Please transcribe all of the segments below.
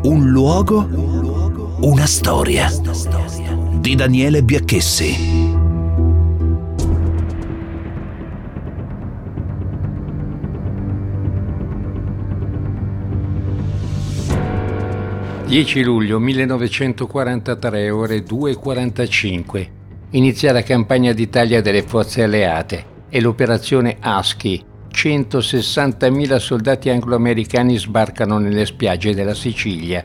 Un luogo, una storia. Di Daniele Biacchessi. ...10 luglio 1943, ore 2.45... ...inizia la campagna d'Italia delle forze alleate... ...e l'operazione ASCII 160.000 soldati anglo-americani sbarcano nelle spiagge della Sicilia.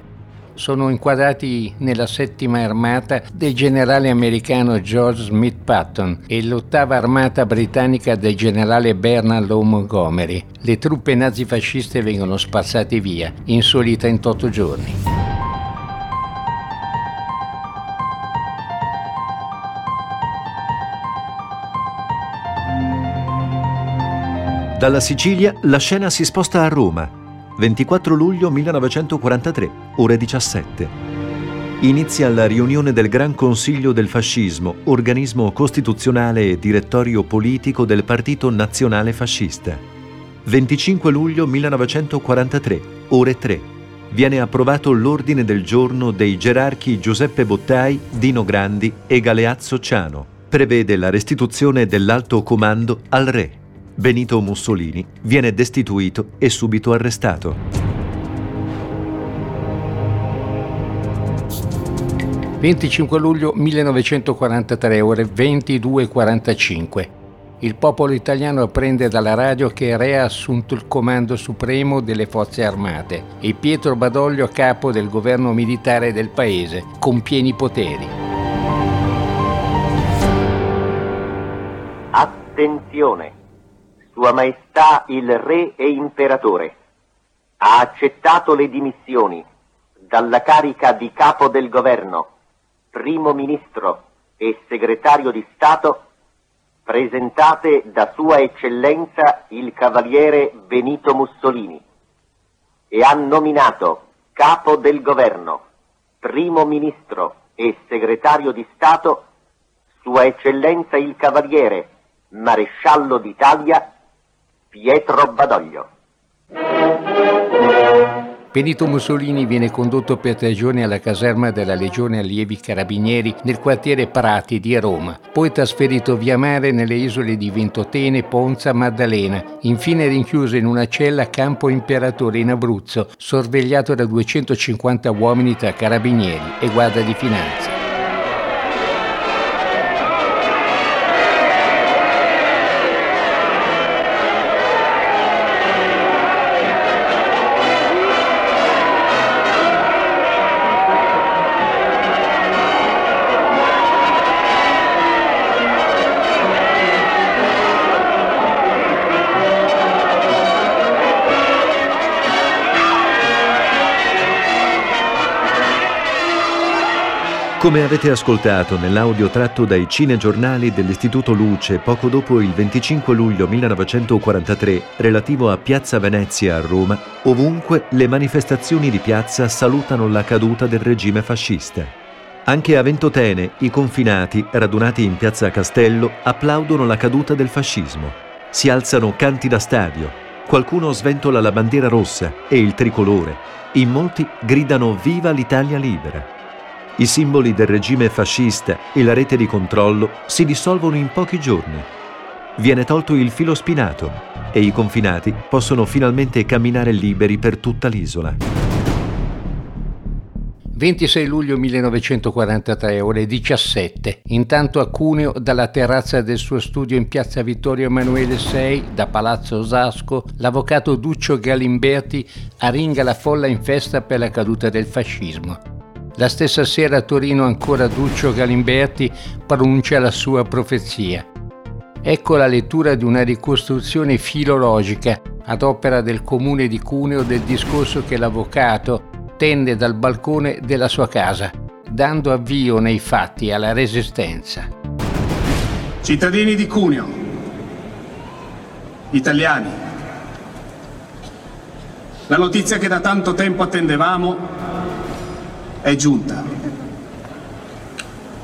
Sono inquadrati nella settima armata del generale americano George Smith Patton e l'ottava armata britannica del generale Bernard Law Montgomery. Le truppe nazifasciste vengono spazzate via in soli 38 giorni. Dalla Sicilia la scena si sposta a Roma, 24 luglio 1943, ore 17. Inizia la riunione del Gran Consiglio del Fascismo, organismo costituzionale e direttorio politico del Partito Nazionale Fascista. 25 luglio 1943, ore 3. Viene approvato l'ordine del giorno dei gerarchi Giuseppe Bottai, Dino Grandi e Galeazzo Ciano. Prevede la restituzione dell'alto comando al re. Benito Mussolini viene destituito e subito arrestato. «25 luglio 1943, ore 22.45. Il popolo italiano apprende dalla radio che il re ha assunto il comando supremo delle forze armate e Pietro Badoglio capo del governo militare del paese, con pieni poteri. Attenzione! Sua Maestà il Re e Imperatore. Ha accettato le dimissioni dalla carica di capo del governo, primo ministro e segretario di Stato presentate da Sua Eccellenza il Cavaliere Benito Mussolini e ha nominato capo del governo, primo ministro e segretario di Stato Sua Eccellenza il Cavaliere Maresciallo d'Italia Pietro Badoglio. Benito Mussolini viene condotto per tre giorni alla caserma della Legione Allievi Carabinieri nel quartiere Prati di Roma, poi trasferito via mare nelle isole di Ventotene, Ponza, Maddalena, infine rinchiuso in una cella a Campo Imperatore in Abruzzo, sorvegliato da 250 uomini tra carabinieri e guardia di finanza. Come avete ascoltato nell'audio tratto dai cinegiornali dell'Istituto Luce poco dopo il 25 luglio 1943 relativo a Piazza Venezia a Roma, ovunque le manifestazioni di piazza salutano la caduta del regime fascista. Anche a Ventotene i confinati, radunati in piazza Castello, applaudono la caduta del fascismo. Si alzano canti da stadio, qualcuno sventola la bandiera rossa e il tricolore, in molti gridano Viva l'Italia libera. I simboli del regime fascista e la rete di controllo si dissolvono in pochi giorni. Viene tolto il filo spinato e i confinati possono finalmente camminare liberi per tutta l'isola. 26 luglio 1943, ore 17. Intanto a Cuneo, dalla terrazza del suo studio in piazza Vittorio Emanuele VI, da Palazzo Osasco, l'avvocato Duccio Galimberti arringa la folla in festa per la caduta del fascismo. La stessa sera a Torino ancora Duccio Galimberti pronuncia la sua profezia. Ecco la lettura di una ricostruzione filologica ad opera del comune di Cuneo del discorso che l'avvocato tende dal balcone della sua casa, dando avvio nei fatti alla resistenza. Cittadini di Cuneo, italiani, la notizia che da tanto tempo attendevamo è giunta.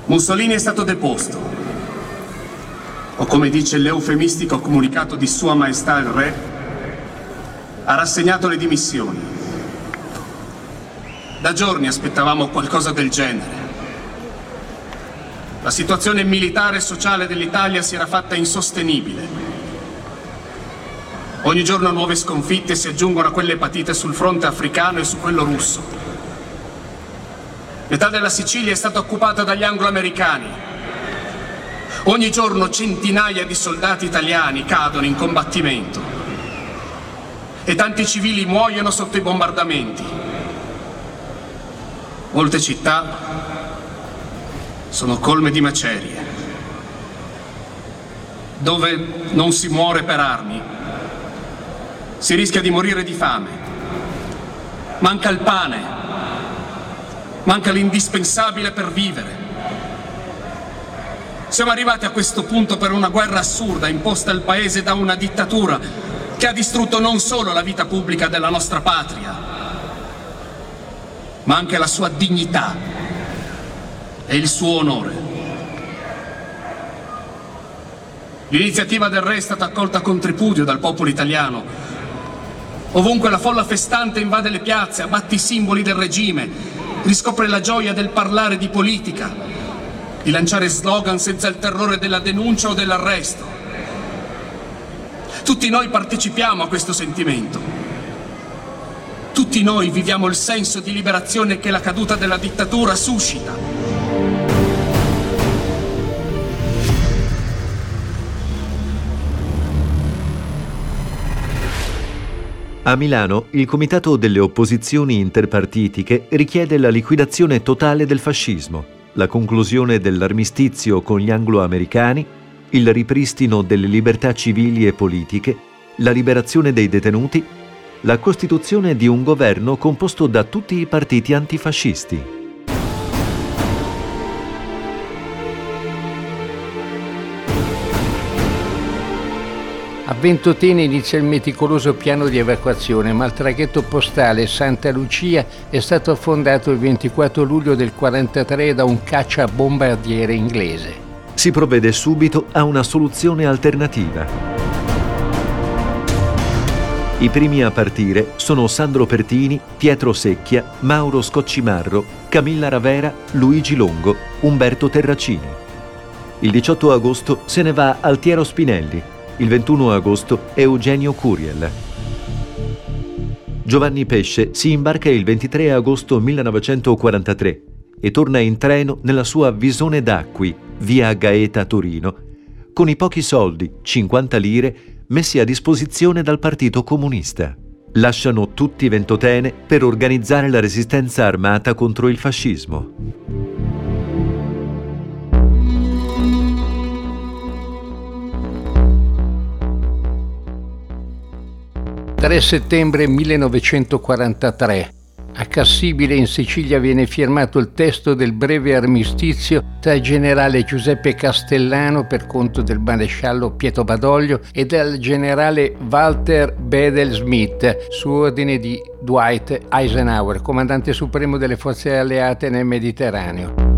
Mussolini è stato deposto, o come dice l'eufemistico comunicato di Sua Maestà il Re, ha rassegnato le dimissioni. Da giorni aspettavamo qualcosa del genere. La situazione militare e sociale dell'Italia si era fatta insostenibile. Ogni giorno nuove sconfitte si aggiungono a quelle patite sul fronte africano e su quello russo. Metà della Sicilia è stata occupata dagli anglo-americani. Ogni giorno centinaia di soldati italiani cadono in combattimento e tanti civili muoiono sotto i bombardamenti. Molte città sono colme di macerie, dove non si muore per armi, si rischia di morire di fame, manca il pane, manca l'indispensabile per vivere. Siamo arrivati a questo punto per una guerra assurda imposta al paese da una dittatura che ha distrutto non solo la vita pubblica della nostra patria, ma anche la sua dignità e il suo onore. L'iniziativa del re è stata accolta con tripudio dal popolo italiano. Ovunque la folla festante invade le piazze, abbatti i simboli del regime, riscopre la gioia del parlare di politica, di lanciare slogan senza il terrore della denuncia o dell'arresto. Tutti noi partecipiamo a questo sentimento. Tutti noi viviamo il senso di liberazione che la caduta della dittatura suscita. A Milano il Comitato delle Opposizioni Interpartitiche richiede la liquidazione totale del fascismo, la conclusione dell'armistizio con gli anglo-americani, il ripristino delle libertà civili e politiche, la liberazione dei detenuti, la costituzione di un governo composto da tutti i partiti antifascisti. A Ventotene inizia il meticoloso piano di evacuazione, ma il traghetto postale Santa Lucia è stato affondato il 24 luglio del 1943 da un caccia bombardiere inglese. Si provvede subito a una soluzione alternativa. I primi a partire sono Sandro Pertini, Pietro Secchia, Mauro Scoccimarro, Camilla Ravera, Luigi Longo, Umberto Terracini. Il 18 agosto se ne va Altiero Spinelli, il 21 agosto Eugenio Curiel. Giovanni Pesce si imbarca il 23 agosto 1943 e torna in treno nella sua Visone d'Acqui, via Gaeta Torino, con i pochi soldi, 50 lire, messi a disposizione dal Partito Comunista. Lasciano tutti Ventotene per organizzare la resistenza armata contro il fascismo. 3 settembre 1943. A Cassibile in Sicilia viene firmato il testo del breve armistizio tra il generale Giuseppe Castellano per conto del maresciallo Pietro Badoglio e dal generale Walter Bedell Smith su ordine di Dwight Eisenhower, comandante supremo delle forze alleate nel Mediterraneo.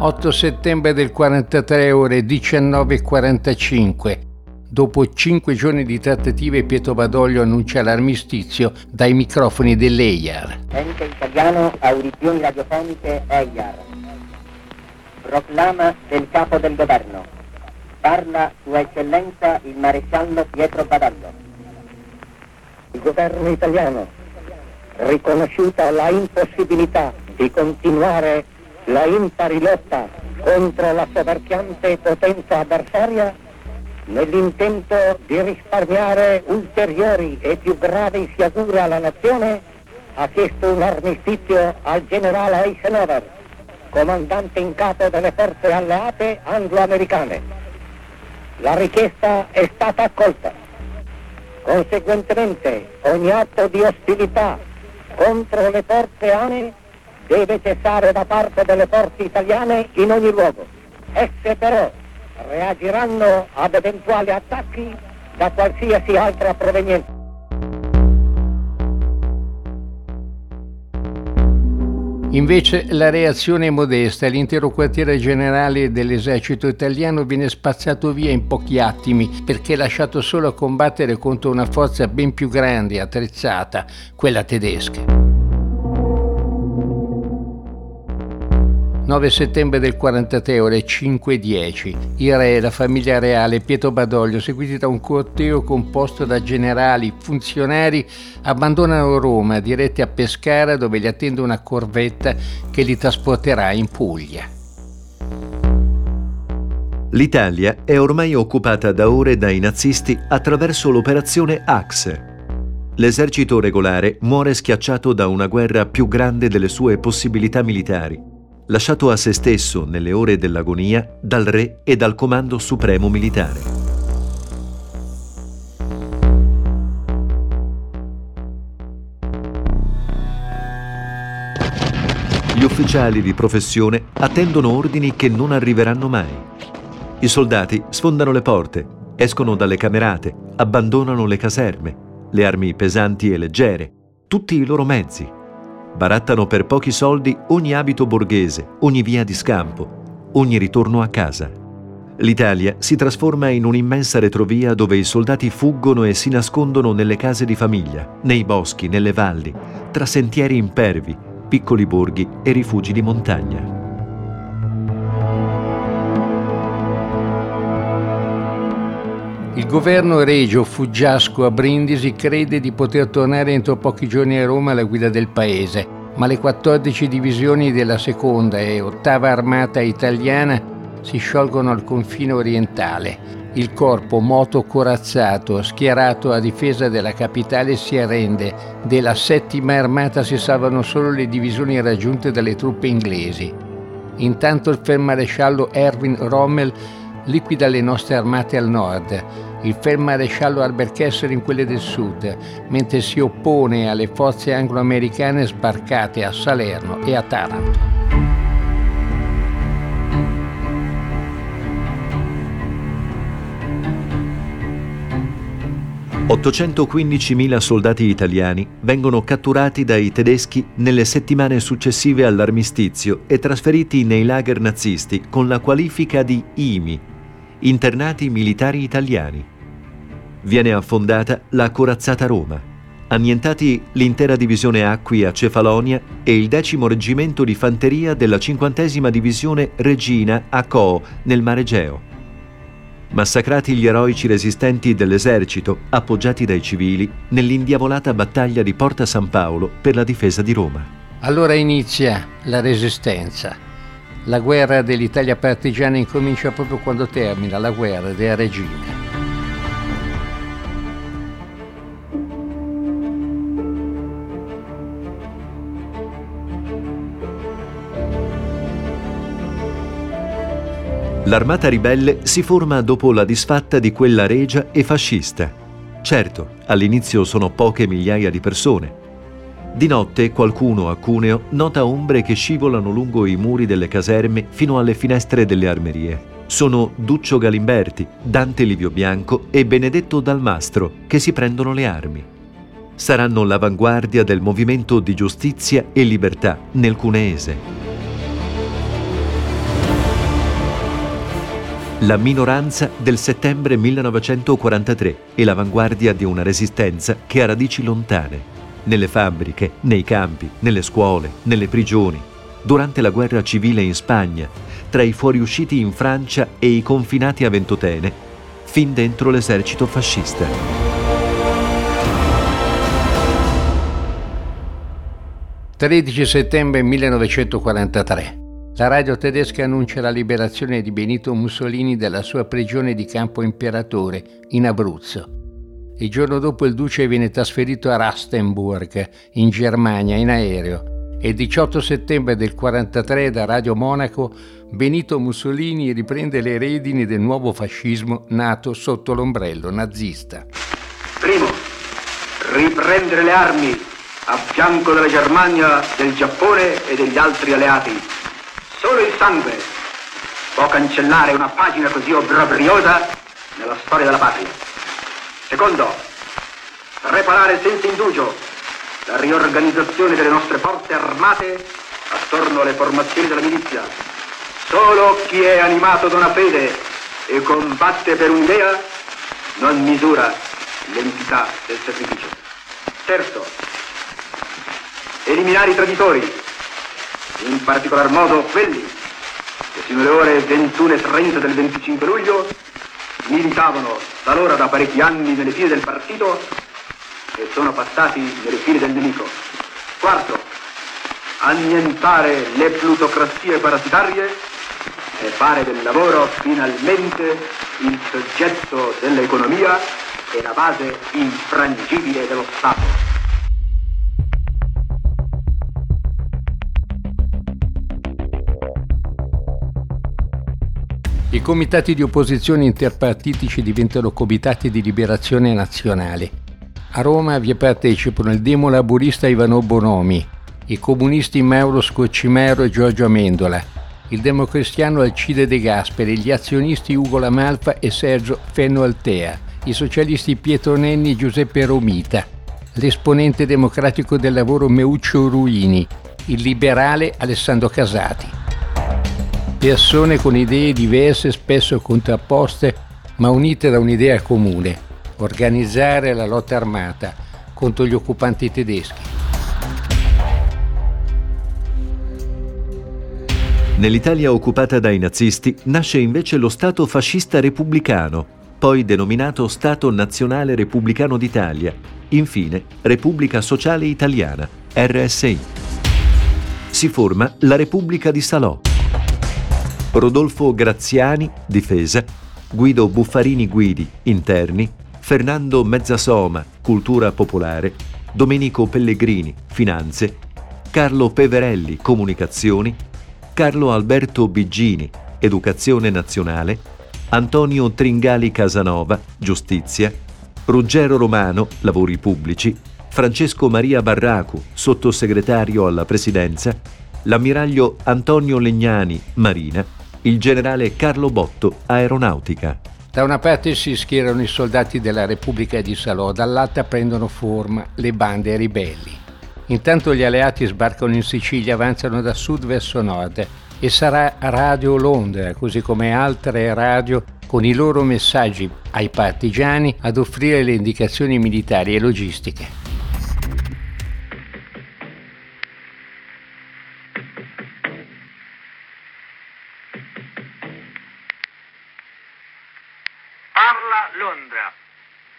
8 settembre del 43 ore 19.45. Dopo cinque giorni di trattative Pietro Badoglio annuncia l'armistizio dai microfoni dell'EIAR. Ente italiano, audizioni radiofoniche EIAR. Proclama del capo del governo. Parla Sua Eccellenza il maresciallo Pietro Badoglio. Il governo italiano, riconosciuta la impossibilità di continuare la impari lotta contro la soverchiante potenza avversaria nell'intento di risparmiare ulteriori e più gravi sciagure alla nazione ha chiesto un armistizio al generale Eisenhower, comandante in capo delle forze alleate anglo-americane. La richiesta è stata accolta. Conseguentemente ogni atto di ostilità contro le forze ANE deve cessare da parte delle forze italiane in ogni luogo. Esse però reagiranno ad eventuali attacchi da qualsiasi altra provenienza. Invece la reazione è modesta e l'intero quartiere generale dell'esercito italiano viene spazzato via in pochi attimi perché lasciato solo a combattere contro una forza ben più grande e attrezzata, quella tedesca. 9 settembre del 43 ore 5.10. Il re, la famiglia reale, Pietro Badoglio, seguiti da un corteo composto da generali, funzionari, abbandonano Roma diretti a Pescara dove li attende una corvetta che li trasporterà in Puglia. L'Italia è ormai occupata da ore dai nazisti attraverso l'operazione Axe. L'esercito regolare muore schiacciato da una guerra più grande delle sue possibilità militari lasciato a se stesso nelle ore dell'agonia dal re e dal comando supremo militare. Gli ufficiali di professione attendono ordini che non arriveranno mai. I soldati sfondano le porte, escono dalle camerate, abbandonano le caserme, le armi pesanti e leggere, tutti i loro mezzi, Barattano per pochi soldi ogni abito borghese, ogni via di scampo, ogni ritorno a casa. L'Italia si trasforma in un'immensa retrovia dove i soldati fuggono e si nascondono nelle case di famiglia, nei boschi, nelle valli, tra sentieri impervi, piccoli borghi e rifugi di montagna. Il governo regio fuggiasco a Brindisi crede di poter tornare entro pochi giorni a Roma alla guida del paese, ma le 14 divisioni della seconda e ottava armata italiana si sciolgono al confine orientale. Il corpo moto corazzato, schierato a difesa della capitale, si arrende. Della settima armata si salvano solo le divisioni raggiunte dalle truppe inglesi. Intanto il feldmaresciallo Erwin Rommel liquida le nostre armate al nord il feldmaresciallo Albert Kessler in quelle del sud, mentre si oppone alle forze anglo-americane sbarcate a Salerno e a Taranto. ...815.000 soldati italiani vengono catturati dai tedeschi nelle settimane successive all'armistizio e trasferiti nei lager nazisti con la qualifica di IMI, internati militari italiani. Viene affondata la corazzata Roma. Annientati l'intera divisione Acqui a Cefalonia e il decimo reggimento di fanteria della cinquantesima divisione Regina a Co nel Mare Egeo. Massacrati gli eroici resistenti dell'esercito, appoggiati dai civili, nell'indiavolata battaglia di Porta San Paolo per la difesa di Roma. Allora inizia la resistenza la guerra dell'Italia partigiana incomincia proprio quando termina la guerra del regime. L'armata ribelle si forma dopo la disfatta di quella regia e fascista. Certo, all'inizio sono poche migliaia di persone, di notte qualcuno a Cuneo nota ombre che scivolano lungo i muri delle caserme fino alle finestre delle armerie. Sono Duccio Galimberti, Dante Livio Bianco e Benedetto Dalmastro che si prendono le armi. Saranno l'avanguardia del movimento di giustizia e libertà nel cuneese. La minoranza del settembre 1943 e l'avanguardia di una resistenza che ha radici lontane nelle fabbriche, nei campi, nelle scuole, nelle prigioni, durante la guerra civile in Spagna, tra i fuoriusciti in Francia e i confinati a Ventotene, fin dentro l'esercito fascista. 13 settembre 1943. La radio tedesca annuncia la liberazione di Benito Mussolini dalla sua prigione di Campo Imperatore in Abruzzo. Il giorno dopo il duce viene trasferito a Rastenburg, in Germania, in aereo. E il 18 settembre del 1943 da Radio Monaco Benito Mussolini riprende le redini del nuovo fascismo nato sotto l'ombrello nazista. Primo, riprendere le armi a fianco della Germania, del Giappone e degli altri alleati. Solo il sangue può cancellare una pagina così obbrobriosa nella storia della patria. Secondo, preparare senza indugio la riorganizzazione delle nostre forze armate attorno alle formazioni della milizia. Solo chi è animato da una fede e combatte per un'idea non misura l'entità del sacrificio. Terzo, eliminare i traditori, in particolar modo quelli che fino alle ore 21.30 del 25 luglio militavano talora da parecchi anni nelle file del partito e sono passati nelle file del nemico. Quarto, annientare le plutocrazie parasitarie e fare del lavoro finalmente il soggetto dell'economia e la base infrangibile dello Stato. I comitati di opposizione interpartitici diventano comitati di liberazione nazionale. A Roma vi partecipano il demo laburista Ivano Bonomi, i comunisti Mauro Scoccimero e Giorgio Amendola, il democristiano Alcide De Gasperi, gli azionisti Ugo Lamalfa e Sergio Fenno Altea, i socialisti Pietro Nenni e Giuseppe Romita, l'esponente democratico del lavoro Meuccio Ruini, il liberale Alessandro Casati persone con idee diverse, spesso contrapposte, ma unite da un'idea comune, organizzare la lotta armata contro gli occupanti tedeschi. Nell'Italia occupata dai nazisti nasce invece lo Stato fascista repubblicano, poi denominato Stato Nazionale Repubblicano d'Italia, infine Repubblica Sociale Italiana, RSI. Si forma la Repubblica di Salò. Rodolfo Graziani, difesa, Guido Buffarini Guidi, interni, Fernando Mezzasoma, cultura popolare, Domenico Pellegrini, finanze, Carlo Peverelli, comunicazioni, Carlo Alberto Biggini, educazione nazionale, Antonio Tringali Casanova, giustizia, Ruggero Romano, lavori pubblici, Francesco Maria Barracu, sottosegretario alla presidenza, l'ammiraglio Antonio Legnani, marina, il generale Carlo Botto, aeronautica. Da una parte si schierano i soldati della Repubblica di Salò, dall'altra prendono forma le bande ribelli. Intanto gli alleati sbarcano in Sicilia, avanzano da sud verso nord e sarà Radio Londra, così come altre radio, con i loro messaggi ai partigiani ad offrire le indicazioni militari e logistiche.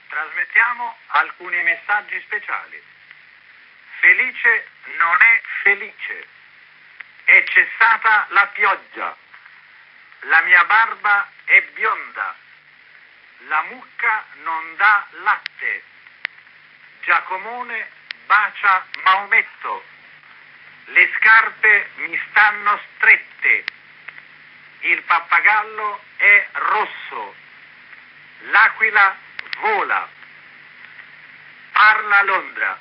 Trasmettiamo alcuni messaggi speciali. Felice non è felice. È cessata la pioggia. La mia barba è bionda. La mucca non dà latte. Giacomone bacia Maometto. Le scarpe mi stanno strette. Il pappagallo è rosso. L'aquila vola. Parla Londra.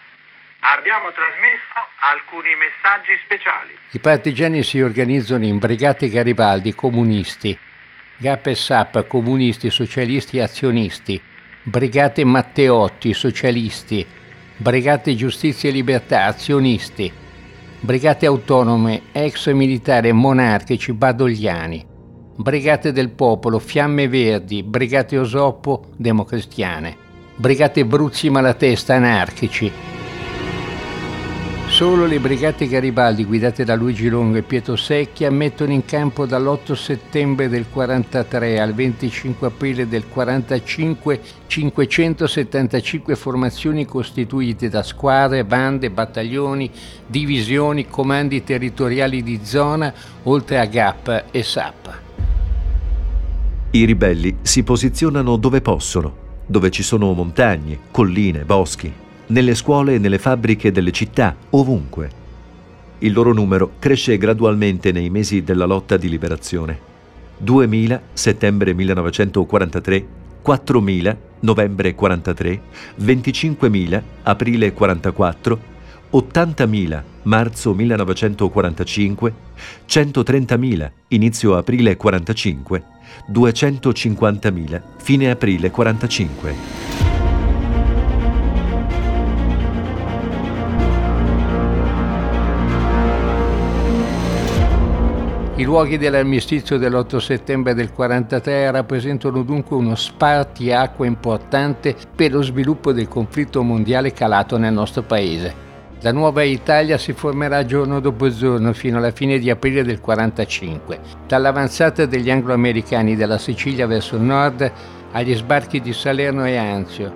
Abbiamo trasmesso alcuni messaggi speciali. I partigiani si organizzano in brigate Garibaldi comunisti, GAP e SAP comunisti, socialisti e azionisti, brigate Matteotti socialisti, brigate Giustizia e Libertà azionisti, brigate autonome ex militari monarchici badogliani, Brigate del Popolo, Fiamme Verdi, Brigate Osoppo, democristiane, Brigate Bruzzi Malatesta, anarchici. Solo le brigate Garibaldi, guidate da Luigi Longo e Pietro Secchia, mettono in campo dall'8 settembre del 43 al 25 aprile del 45 575 formazioni costituite da squadre, bande, battaglioni, divisioni, comandi territoriali di zona, oltre a GAP e SAP. I ribelli si posizionano dove possono, dove ci sono montagne, colline, boschi, nelle scuole e nelle fabbriche delle città, ovunque. Il loro numero cresce gradualmente nei mesi della lotta di liberazione. 2.000 settembre 1943, 4.000 novembre 43, 25.000 aprile 44, 80.000 marzo 1945, 130.000 inizio aprile 45, 250.000 fine aprile 45. I luoghi dell'armistizio dell'8 settembre del 1943 rappresentano dunque uno spartiacque importante per lo sviluppo del conflitto mondiale calato nel nostro paese. La nuova Italia si formerà giorno dopo giorno fino alla fine di aprile del 1945, dall'avanzata degli anglo-americani dalla Sicilia verso il nord agli sbarchi di Salerno e Anzio,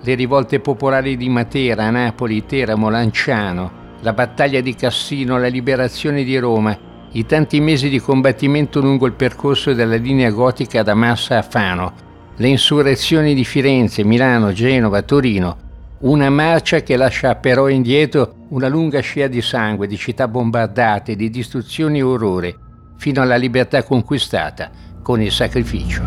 le rivolte popolari di Matera, Napoli, Teramo, Lanciano, la battaglia di Cassino, la liberazione di Roma, i tanti mesi di combattimento lungo il percorso della linea gotica da Massa a Fano, le insurrezioni di Firenze, Milano, Genova, Torino, una marcia che lascia però indietro una lunga scia di sangue, di città bombardate, di distruzioni e orrore, fino alla libertà conquistata con il sacrificio.